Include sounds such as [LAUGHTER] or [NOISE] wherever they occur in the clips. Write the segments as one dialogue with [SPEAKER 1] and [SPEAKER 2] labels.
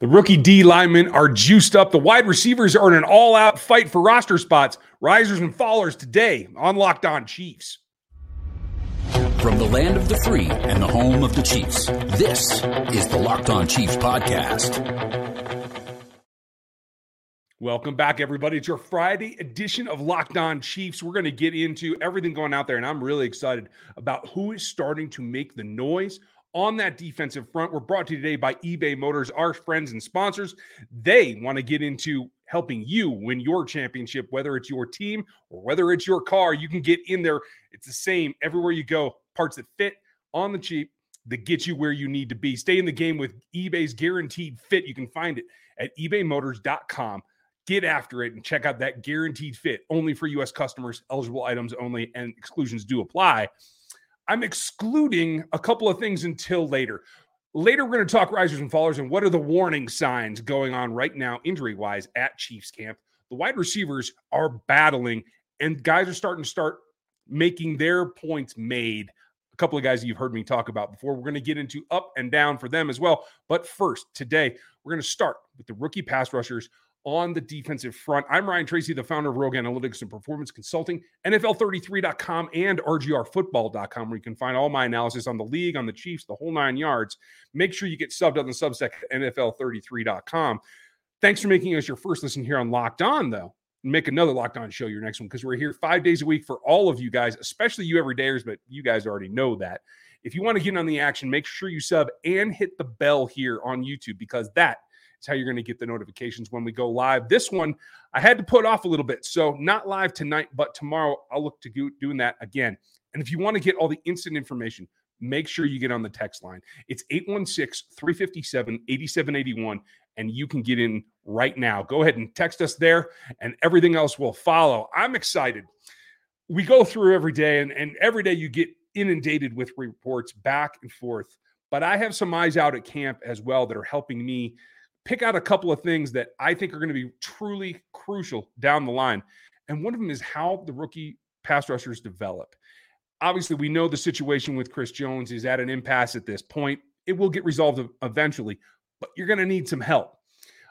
[SPEAKER 1] The rookie D linemen are juiced up. The wide receivers are in an all out fight for roster spots. Risers and fallers today on Locked On Chiefs.
[SPEAKER 2] From the land of the free and the home of the Chiefs, this is the Locked On Chiefs podcast.
[SPEAKER 1] Welcome back, everybody. It's your Friday edition of Locked On Chiefs. We're going to get into everything going out there, and I'm really excited about who is starting to make the noise on that defensive front. We're brought to you today by eBay Motors, our friends and sponsors. They want to get into helping you win your championship, whether it's your team or whether it's your car. You can get in there. It's the same everywhere you go. Parts that fit on the cheap that get you where you need to be. Stay in the game with eBay's guaranteed fit. You can find it at ebaymotors.com. Get after it and check out that guaranteed fit only for U.S. customers, eligible items only, and exclusions do apply. I'm excluding a couple of things until later. Later, we're going to talk risers and fallers and what are the warning signs going on right now, injury wise, at Chiefs camp. The wide receivers are battling, and guys are starting to start making their points made. A couple of guys you've heard me talk about before. We're going to get into up and down for them as well. But first, today, we're going to start with the rookie pass rushers on the defensive front. I'm Ryan Tracy, the founder of Rogue Analytics and Performance Consulting, NFL33.com, and RGRFootball.com, where you can find all my analysis on the league, on the Chiefs, the whole nine yards. Make sure you get subbed on the Substack at NFL33.com. Thanks for making us your first listen here on Locked On, though. Make another Locked On show your next one because we're here five days a week for all of you guys, especially you everydayers, but you guys already know that. If you want to get on the action, make sure you sub and hit the bell here on YouTube because that is how you're going to get the notifications when we go live. This one I had to put off a little bit. So, not live tonight, but tomorrow I'll look to do, doing that again. And if you want to get all the instant information, make sure you get on the text line. It's 816 357 8781, and you can get in right now. Go ahead and text us there, and everything else will follow. I'm excited. We go through every day, and, and every day you get inundated with reports back and forth. But I have some eyes out at camp as well that are helping me pick out a couple of things that I think are going to be truly crucial down the line. And one of them is how the rookie pass rushers develop. Obviously, we know the situation with Chris Jones is at an impasse at this point. It will get resolved eventually, but you're going to need some help.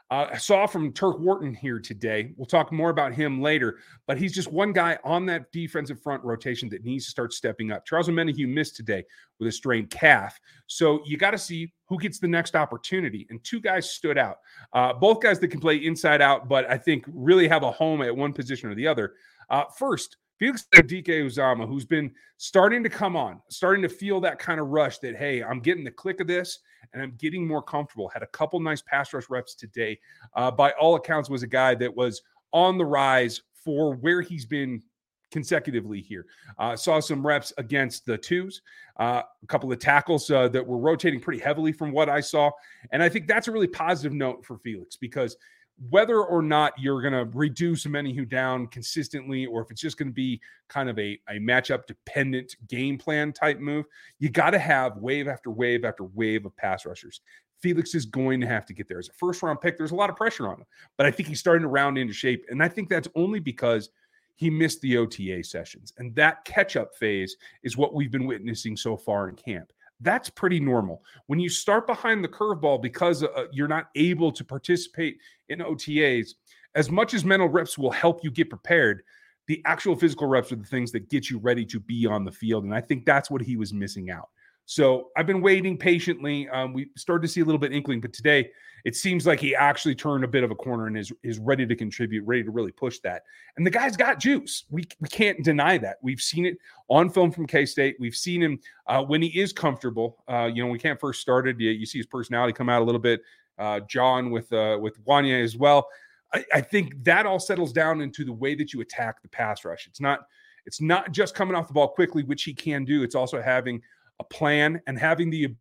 [SPEAKER 1] Uh, I saw from Turk Wharton here today. We'll talk more about him later, but he's just one guy on that defensive front rotation that needs to start stepping up. Charles Omenihu missed today with a strained calf. So you got to see who gets the next opportunity. And two guys stood out. Uh, both guys that can play inside out, but I think really have a home at one position or the other. Uh, first, Felix Anudike-Uzomah, who's been starting to come on, starting to feel that kind of rush that, hey, I'm getting the click of this and I'm getting more comfortable. Had a couple nice pass rush reps today. Uh, by all accounts, was a guy that was on the rise for where he's been consecutively here. Uh, saw some reps against the twos, uh, a couple of tackles uh, that were rotating pretty heavily from what I saw. And I think that's a really positive note for Felix because – whether or not you're going to reduce Omenihu down consistently, or if it's just going to be kind of a, a matchup dependent game plan type move, you got to have wave after wave after wave of pass rushers. Felix is going to have to get there as a first round pick. There's a lot of pressure on him, but I think he's starting to round into shape. And I think that's only because he missed the OTA sessions. And that catch up phase is what we've been witnessing so far in camp. That's pretty normal. When you start behind the curveball because uh, you're not able to participate in OTAs, as much as mental reps will help you get prepared, the actual physical reps are the things that get you ready to be on the field. And I think that's what he was missing out. So I've been waiting patiently. Um, we started to see a little bit inkling, but today it seems like he actually turned a bit of a corner and is is ready to contribute, ready to really push that. And the guy's got juice. We we can't deny that. We've seen it on film from K State. We've seen him uh, when he is comfortable. Uh, you know, we can't first started. You, you, see his personality come out a little bit. Uh, John with uh, with Wanya as well. I, I think that all settles down into the way that you attack the pass rush. It's not it's not just coming off the ball quickly, which he can do. It's also having a plan and having the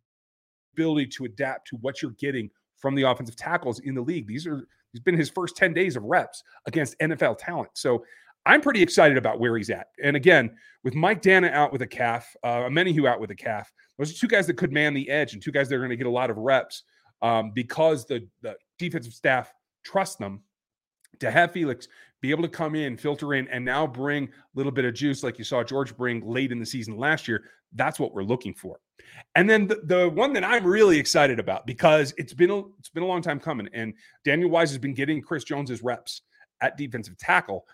[SPEAKER 1] ability to adapt to what you're getting from the offensive tackles in the league. These are he's been his first 10 days of reps against NFL talent. So I'm pretty excited about where he's at. And again, with Mike Danna out with a calf, uh, who out with a calf, those are two guys that could man the edge and two guys that are going to get a lot of reps um, because the, the defensive staff trust them to have Felix be able to come in, filter in, and now bring a little bit of juice like you saw George bring late in the season last year. That's what we're looking for. And then the, the one that I'm really excited about because it's been a, it's been a long time coming, and Daniel Wise has been getting Chris Jones's reps at defensive tackle,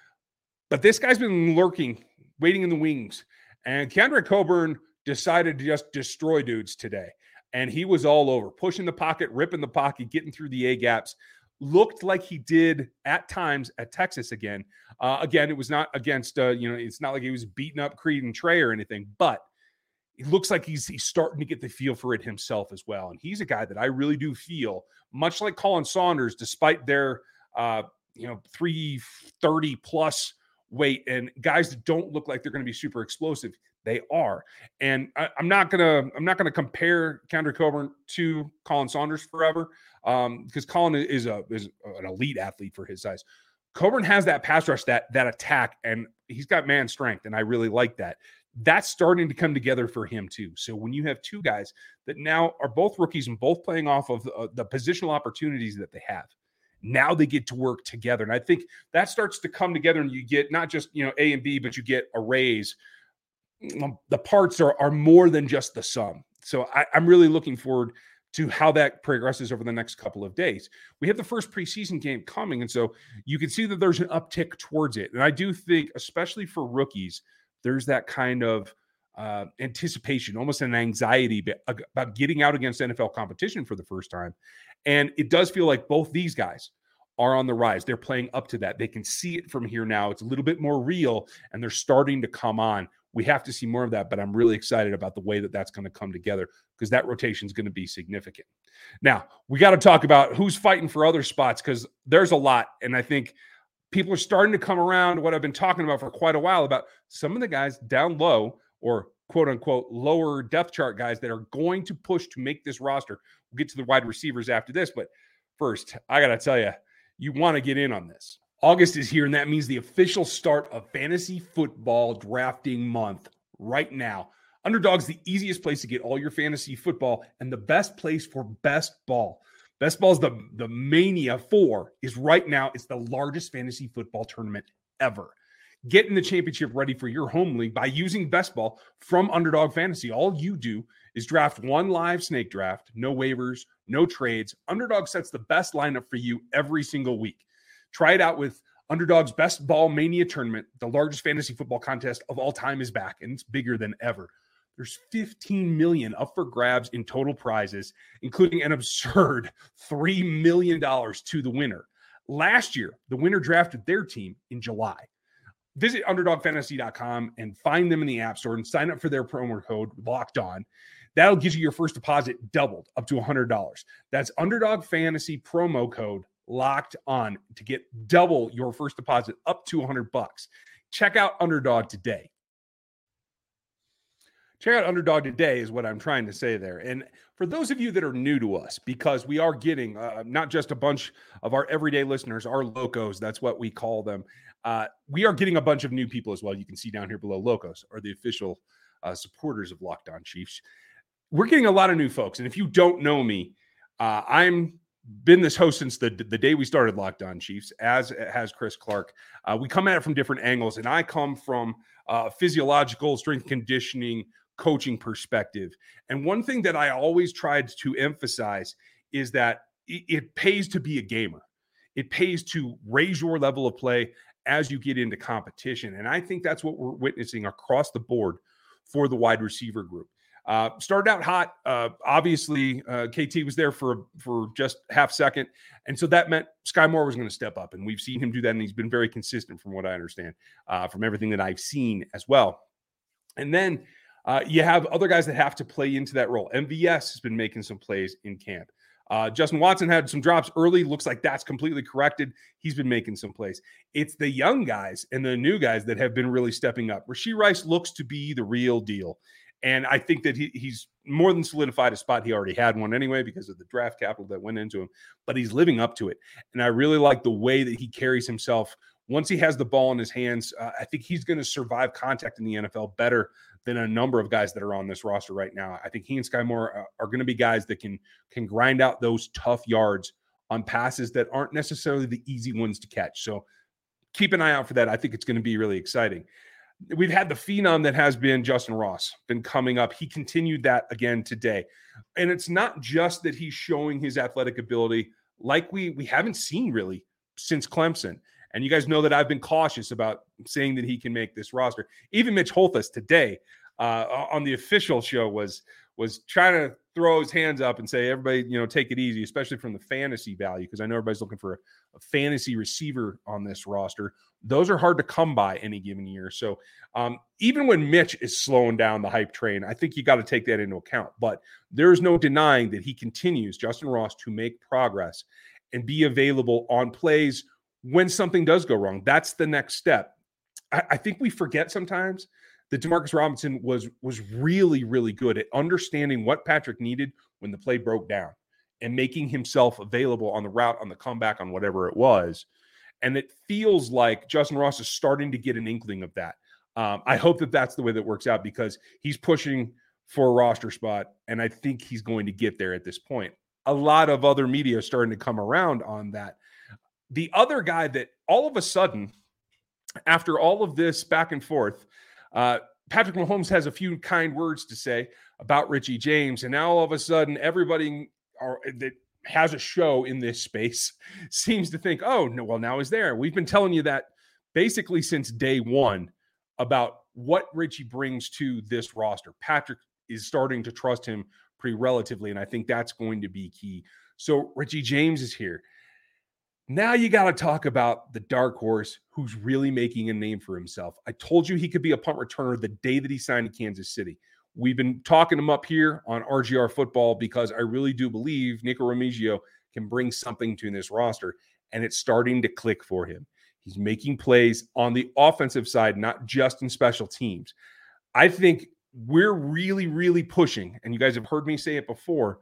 [SPEAKER 1] but this guy's been lurking, waiting in the wings, and Keondre Coburn decided to just destroy dudes today, and he was all over, pushing the pocket, ripping the pocket, getting through the A gaps. Looked like he did at times at Texas again. Uh, again, it was not against uh, you know, it's not like he was beating up Creed and Trey or anything, but it looks like he's he's starting to get the feel for it himself as well. And he's a guy that I really do feel, much like Khalen Saunders, despite their uh, you know 330 plus weight and guys that don't look like they're going to be super explosive, they are. And I, am not gonna I'm not gonna compare Keondre Coburn to Khalen Saunders forever um, because Khalen is a is an elite athlete for his size. Coburn has that pass rush, that that attack, and he's got man strength, and I really like that that's starting to come together for him too. So when you have two guys that now are both rookies and both playing off of uh, the positional opportunities that they have, now they get to work together. And I think that starts to come together and you get not just, you know, A and B, but you get arrays. Mm, the parts are, are more than just the sum. So I, I'm really looking forward to how that progresses over the next couple of days. We have the first preseason game coming. And so you can see that there's an uptick towards it. And I do think, especially for rookies, there's that kind of uh, anticipation, almost an anxiety about getting out against NFL competition for the first time. And it does feel like both these guys are on the rise. They're playing up to that. They can see it from here now. It's a little bit more real and they're starting to come on. We have to see more of that, but I'm really excited about the way that that's going to come together because that rotation is going to be significant. Now, we got to talk about who's fighting for other spots because there's a lot. And I think people are starting to come around to what I've been talking about for quite a while about some of the guys down low or quote unquote lower depth chart guys that are going to push to make this roster. We'll get to the wide receivers after this, but first, I got to tell you, you want to get in on this. August is here, and that means the official start of fantasy football drafting month right now. Underdog's the easiest place to get all your fantasy football and the best place for best ball. Best Ball's the the mania for is right now. It's the largest fantasy football tournament ever. Getting the championship ready for your home league by using Best Ball from Underdog Fantasy. All you do is draft one live snake draft, no waivers, no trades. Underdog sets the best lineup for you every single week. Try it out with Underdog's Best Ball Mania tournament. The largest fantasy football contest of all time is back, and it's bigger than ever. There's 15 million up for grabs in total prizes, including an absurd [LAUGHS] $3 million to the winner. Last year, the winner drafted their team in July. Visit underdogfantasy.com and find them in the App Store and sign up for their promo code locked on. That'll get you your first deposit doubled up to $100. That's Underdog Fantasy promo code locked on to get double your first deposit up to 100 bucks. Check out Underdog today check out Underdog today, is what I'm trying to say there. And for those of you that are new to us, because we are getting uh, not just a bunch of our everyday listeners, our locos, that's what we call them. Uh, we are getting a bunch of new people as well. You can see down here below locos are the official uh, supporters of Locked On Chiefs. We're getting a lot of new folks. And if you don't know me, uh, I'm been this host since the the day we started Locked On Chiefs, as has Chris Clark. Uh, we come at it from different angles, and I come from uh, physiological strength conditioning, coaching perspective. And one thing that I always tried to emphasize is that it pays to be a gamer. It pays to raise your level of play as you get into competition. And I think that's what we're witnessing across the board for the wide receiver group. Uh, started out hot. Uh, obviously, uh, KT was there for for just half second, and so that meant Skyy Moore was going to step up, and we've seen him do that, and he's been very consistent from what I understand, uh, from everything that I've seen as well. And then uh, you have other guys that have to play into that role. MVS has been making some plays in camp. Uh, Justin Watson had some drops early. Looks like that's completely corrected. He's been making some plays. It's the young guys and the new guys that have been really stepping up. Rashee Rice looks to be the real deal. And I think that he, he's more than solidified a spot. He already had one anyway because of the draft capital that went into him, but he's living up to it. And I really like the way that he carries himself. Once he has the ball in his hands, uh, I think he's going to survive contact in the NFL better than a number of guys that are on this roster right now. I think he and Skyy Moore uh, are, are going to be guys that can can grind out those tough yards on passes that aren't necessarily the easy ones to catch. So keep an eye out for that. I think it's going to be really exciting. we've had the phenom that has been Justyn Ross been coming up. He continued that again today. And it's not just that he's showing his athletic ability like we we haven't seen really since Clemson. And you guys know that I've been cautious about saying that he can make this roster. Even Mitch Holthus today uh, on the official show was was trying to throw his hands up and say, everybody, you know, take it easy, especially from the fantasy value, because I know everybody's looking for a, a, fantasy receiver on this roster. Those are hard to come by any given year. So um, even when Mitch is slowing down the hype train, I think you got to take that into account. But there's no denying that he continues, Justyn Ross, to make progress and be available on plays when something does go wrong. That's the next step. I, I think we forget sometimes that Demarcus Robinson was was really really good at understanding what Patrick needed when the play broke down and making himself available on the route on the comeback on whatever it was. And it feels like Justyn Ross is starting to get an inkling of that. Um, I hope that that's the way that works out because he's pushing for a roster spot, and I think he's going to get there at this point. A lot of other media are starting to come around on that. The other guy that all of a sudden, after all of this back and forth, uh, Patrick Mahomes has a few kind words to say about Richie James, and now all of a sudden, everybody are, that has a show in this space [LAUGHS] seems to think, oh, no, well, now he's there. We've been telling you that basically since day one about what Richie brings to this roster. Patrick is starting to trust him pretty relatively, and I think that's going to be key. So Richie James is here. Now you got to talk about the dark horse who's really making a name for himself. I told you he could be a punt returner the day that he signed to Kansas City. We've been talking him up here on RGR football because I really do believe Nikko Remigio can bring something to this roster, and it's starting to click for him. He's making plays on the offensive side, not just in special teams. I think we're really, really pushing, and you guys have heard me say it before.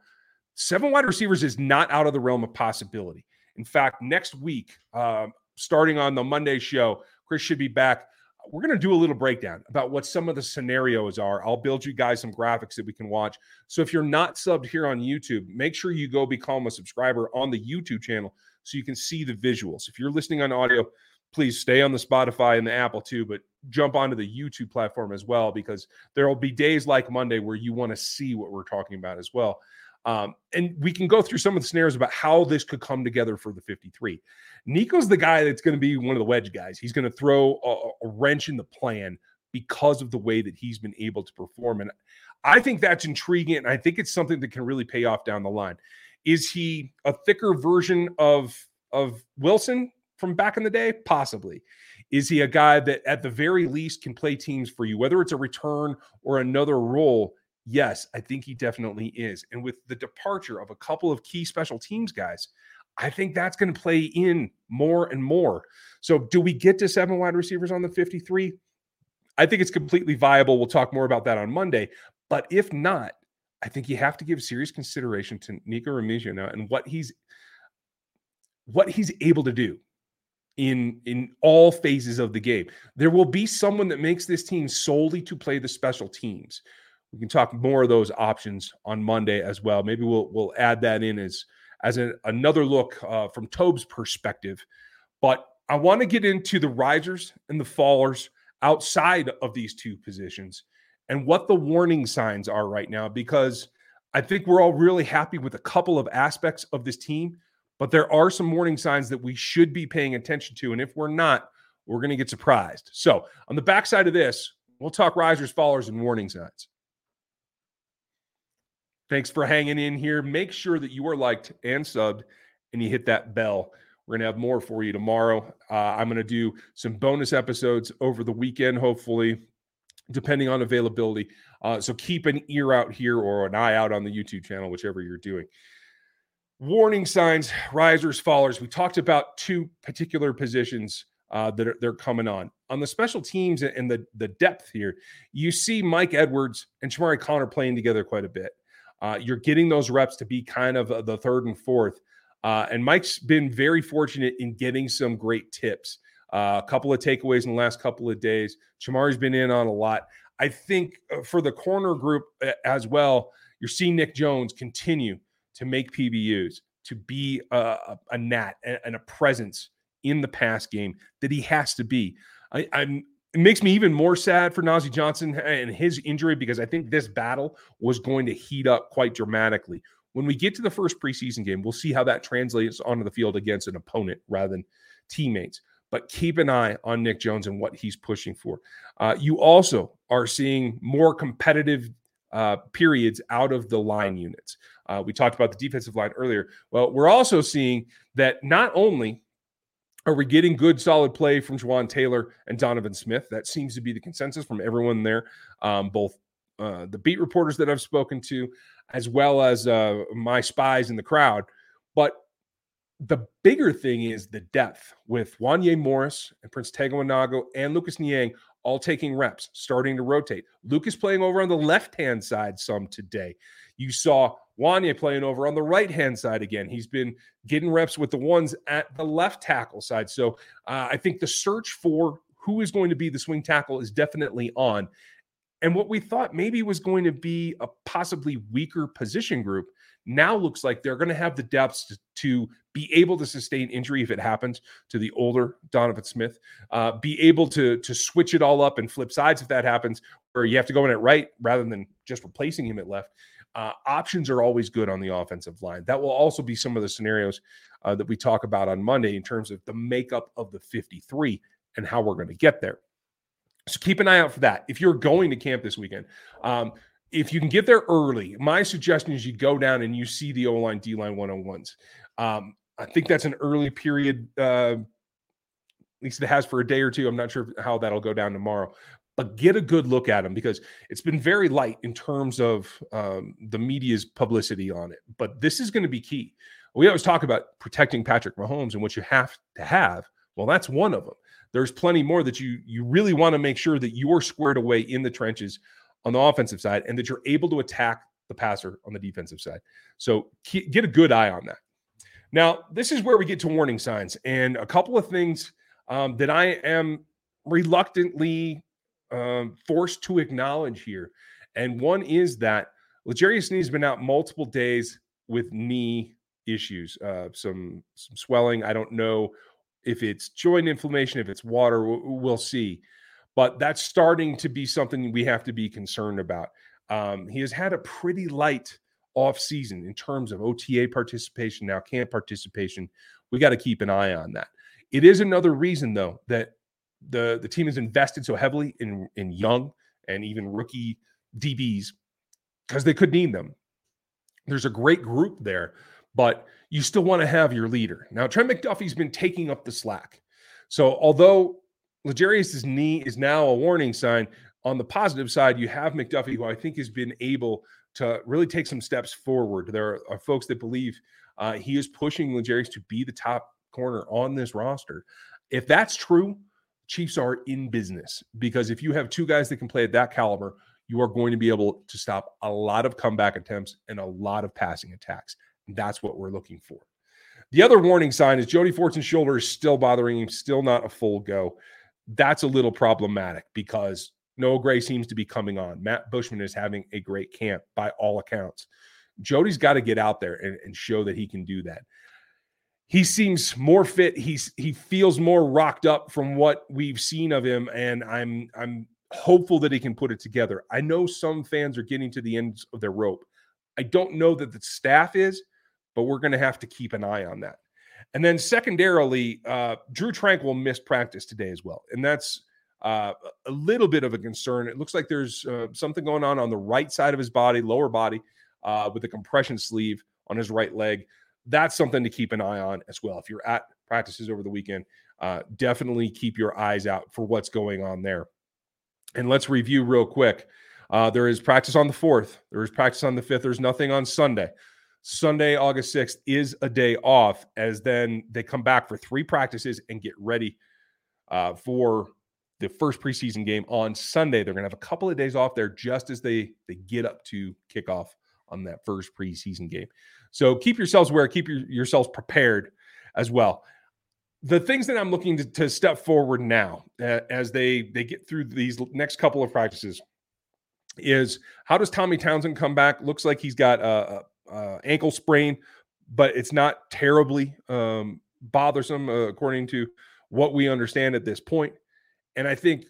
[SPEAKER 1] Seven wide receivers is not out of the realm of possibility. In fact, next week, uh, starting on the Monday show, Chris should be back. We're going to do a little breakdown about what some of the scenarios are. I'll build you guys some graphics that we can watch. So if you're not subbed here on YouTube, make sure you go become a subscriber on the YouTube channel so you can see the visuals. If you're listening on audio, please stay on the Spotify and the Apple too, but jump onto the YouTube platform as well because there will be days like Monday where you want to see what we're talking about as well. Um, and we can go through some of the scenarios about how this could come together for the 53. Nikko's the guy that's going to be one of the wedge guys. He's going to throw a, a wrench in the plan because of the way that he's been able to perform. And I think that's intriguing. And I think it's something that can really pay off down the line. Is he a thicker version of, of Wilson from back in the day? Possibly. Is he a guy that at the very least can play teams for you, whether it's a return or another role? Yes, I think he definitely is. And with the departure of a couple of key special teams guys, I think that's going to play in more and more. So, do we get to seven wide receivers on the 53? I think it's completely viable. We'll talk more about that on Monday. But if not, I think you have to give serious consideration to Nikko Remigio now and what he's what he's able to do in in all phases of the game. There will be someone that makes this team solely to play the special teams we can talk more of those options on Monday as well. Maybe we'll we'll add that in as as another look uh, from Tobe's perspective. But I want to get into the risers and the fallers outside of these two positions and what the warning signs are right now because I think we're all really happy with a couple of aspects of this team, but there are some warning signs that we should be paying attention to. And if we're not, we're going to get surprised. So, on the backside of this, we'll talk risers, fallers, and warning signs. Thanks for hanging in here. Make sure that you are liked and subbed and you hit that bell. We're going to have more for you tomorrow. Uh, I'm going to do some bonus episodes over the weekend, hopefully, depending on availability. Uh, so keep an ear out here or an eye out on the YouTube channel, whichever you're doing. Warning signs, risers, fallers. We talked about two particular positions uh, that are, they're coming on. On the special teams and the, the depth here, you see Mike Edwards and Chamarri Connor playing together quite a bit. Uh, you're getting those reps to be kind of uh, the third and fourth. Uh, and Mike's been very fortunate in getting some great tips. Uh, a couple of takeaways in the last couple of days. Chamarri's been in on a lot. I think uh, for the corner group uh, as well, you're seeing Nic Jones continue to make PBUs, to be a, a nat and a presence in the pass game that he has to be. I, I'm it makes me even more sad for Nazeeh Johnson and his injury because I think this battle was going to heat up quite dramatically. When we get to the first preseason game, we'll see how that translates onto the field against an opponent rather than teammates. But keep an eye on Nic Jones and what he's pushing for. Uh, you also are seeing more competitive uh, periods out of the line units. Uh, we talked about the defensive line earlier. Well, we're also seeing that not only are we getting good, solid play from Jawaan Taylor and Donovan Smith? That seems to be the consensus from everyone there, um, both uh, the beat reporters that I've spoken to, as well as uh, my spies in the crowd. But the bigger thing is the depth with Wanya Morris and Prince Wanogho and Lucas Niang all taking reps, starting to rotate. Lucas playing over on the left hand side some today. You saw Wanya playing over on the right hand side again. He's been getting reps with the ones at the left tackle side. So uh, I think the search for who is going to be the swing tackle is definitely on. And what we thought maybe was going to be a possibly weaker position group now looks like they're going to have the depths to, to, be able to sustain injury if it happens to the older Donovan Smith, uh, be able to to switch it all up and flip sides if that happens, or you have to go in at right rather than just replacing him at left. Uh, options are always good on the offensive line. That will also be some of the scenarios uh, that we talk about on Monday in terms of the makeup of the 53 and how we're going to get there. So keep an eye out for that. If you're going to camp this weekend, um, if you can get there early, my suggestion is you go down and you see the O line, D line 101s. Um, I think that's an early period, uh, at least it has for a day or two. I'm not sure how that'll go down tomorrow, but get a good look at them because it's been very light in terms of um, the media's publicity on it. But this is going to be key. We always talk about protecting Patrick Mahomes and what you have to have. Well, that's one of them. There's plenty more that you you really want to make sure that you're squared away in the trenches on the offensive side and that you're able to attack the passer on the defensive side. So get a good eye on that. Now, this is where we get to warning signs and a couple of things um, that I am reluctantly um, forced to acknowledge here. And one is that L'Jarius Sneed has been out multiple days with knee issues, uh, some some swelling. I don't know if it's joint inflammation, if it's water. We'll, we'll see but that's starting to be something we have to be concerned about. Um, he has had a pretty light off season in terms of OTA participation, now camp participation. We got to keep an eye on that. It is another reason, though, that the the team has invested so heavily in in young and even rookie DBs because they could need them. There's a great group there, but you still want to have your leader. Now, Trent McDuffie's been taking up the slack. So, although L'Jarius's knee is now a warning sign. On the positive side, you have McDuffie, who I think has been able to really take some steps forward. There are, folks that believe uh, he is pushing L'Jarius to be the top corner on this roster. If that's true, Chiefs are in business because if you have two guys that can play at that caliber, you are going to be able to stop a lot of comeback attempts and a lot of passing attacks. That's what we're looking for. The other warning sign is Jody Fortson's shoulder is still bothering him, still not a full go that's a little problematic because Noah Gray seems to be coming on. Matt Bushman is having a great camp by all accounts. Jody's got to get out there and, and, show that he can do that. He seems more fit. He's he feels more rocked up from what we've seen of him, and I'm I'm hopeful that he can put it together. I know some fans are getting to the ends of their rope. I don't know that the staff is, but we're going to have to keep an eye on that. And then secondarily, uh, Drue Tranquill missed practice today as well. And that's uh, a little bit of a concern. It looks like there's uh, something going on on the right side of his body, lower body, uh, with a compression sleeve on his right leg. That's something to keep an eye on as well. If you're at practices over the weekend, uh, definitely keep your eyes out for what's going on there. And let's review real quick. Uh, there is practice on the 4th. There is practice on the 5th. There's nothing on Sunday. Sunday, August 6th is a day off, as then they come back for three practices and get ready uh, for the first preseason game on Sunday. They're going to have a couple of days off there just as they they get up to kickoff on that first preseason game. So keep yourselves aware, keep your, yourselves prepared as well. The things that I'm looking to, to step forward now uh, as they they get through these next couple of practices is how does Tommy Townsend come back? Looks like he's got a, uh, ankle sprain, but it's not terribly um, bothersome, uh, according to what we understand at this point. And I think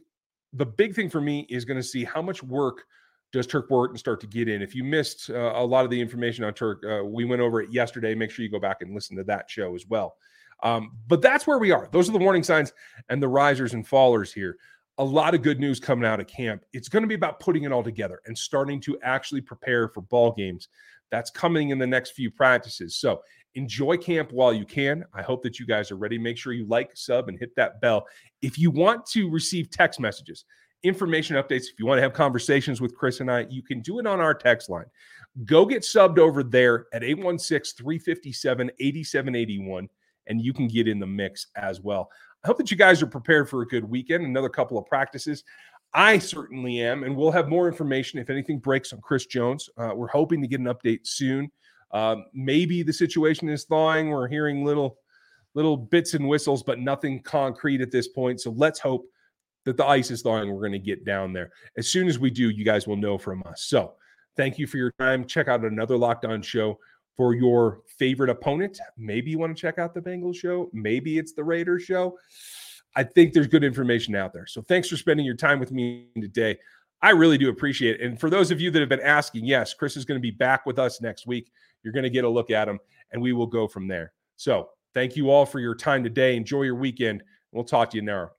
[SPEAKER 1] the big thing for me is going to see how much work does Turk Wharton start to get in. If you missed uh, a lot of the information on Turk, uh, we went over it yesterday. Make sure you go back and listen to that show as well. Um, but that's where we are. Those are the warning signs and the risers and fallers here. A lot of good news coming out of camp. It's going to be about putting it all together and starting to actually prepare for ball games. That's coming in the next few practices. So enjoy camp while you can. I hope that you guys are ready. Make sure you like, sub, and hit that bell. If you want to receive text messages, information updates, if you want to have conversations with Chris and I, you can do it on our text line. Go get subbed over there at 816 357 8781 and you can get in the mix as well. I hope that you guys are prepared for a good weekend, another couple of practices. I certainly am, and we'll have more information if anything breaks on Chris Jones. Uh, we're hoping to get an update soon. Um, maybe the situation is thawing. We're hearing little little bits and whistles, but nothing concrete at this point. So let's hope that the ice is thawing. We're going to get down there. As soon as we do, you guys will know from us. So thank you for your time. Check out another Locked On show for your favorite opponent. Maybe you want to check out the Bengals show. Maybe it's the Raiders show. I think there's good information out there. So thanks for spending your time with me today. I really do appreciate it. And for those of you that have been asking, yes, Chris is going to be back with us next week. You're going to get a look at him and we will go from there. So thank you all for your time today. Enjoy your weekend. We'll talk to you now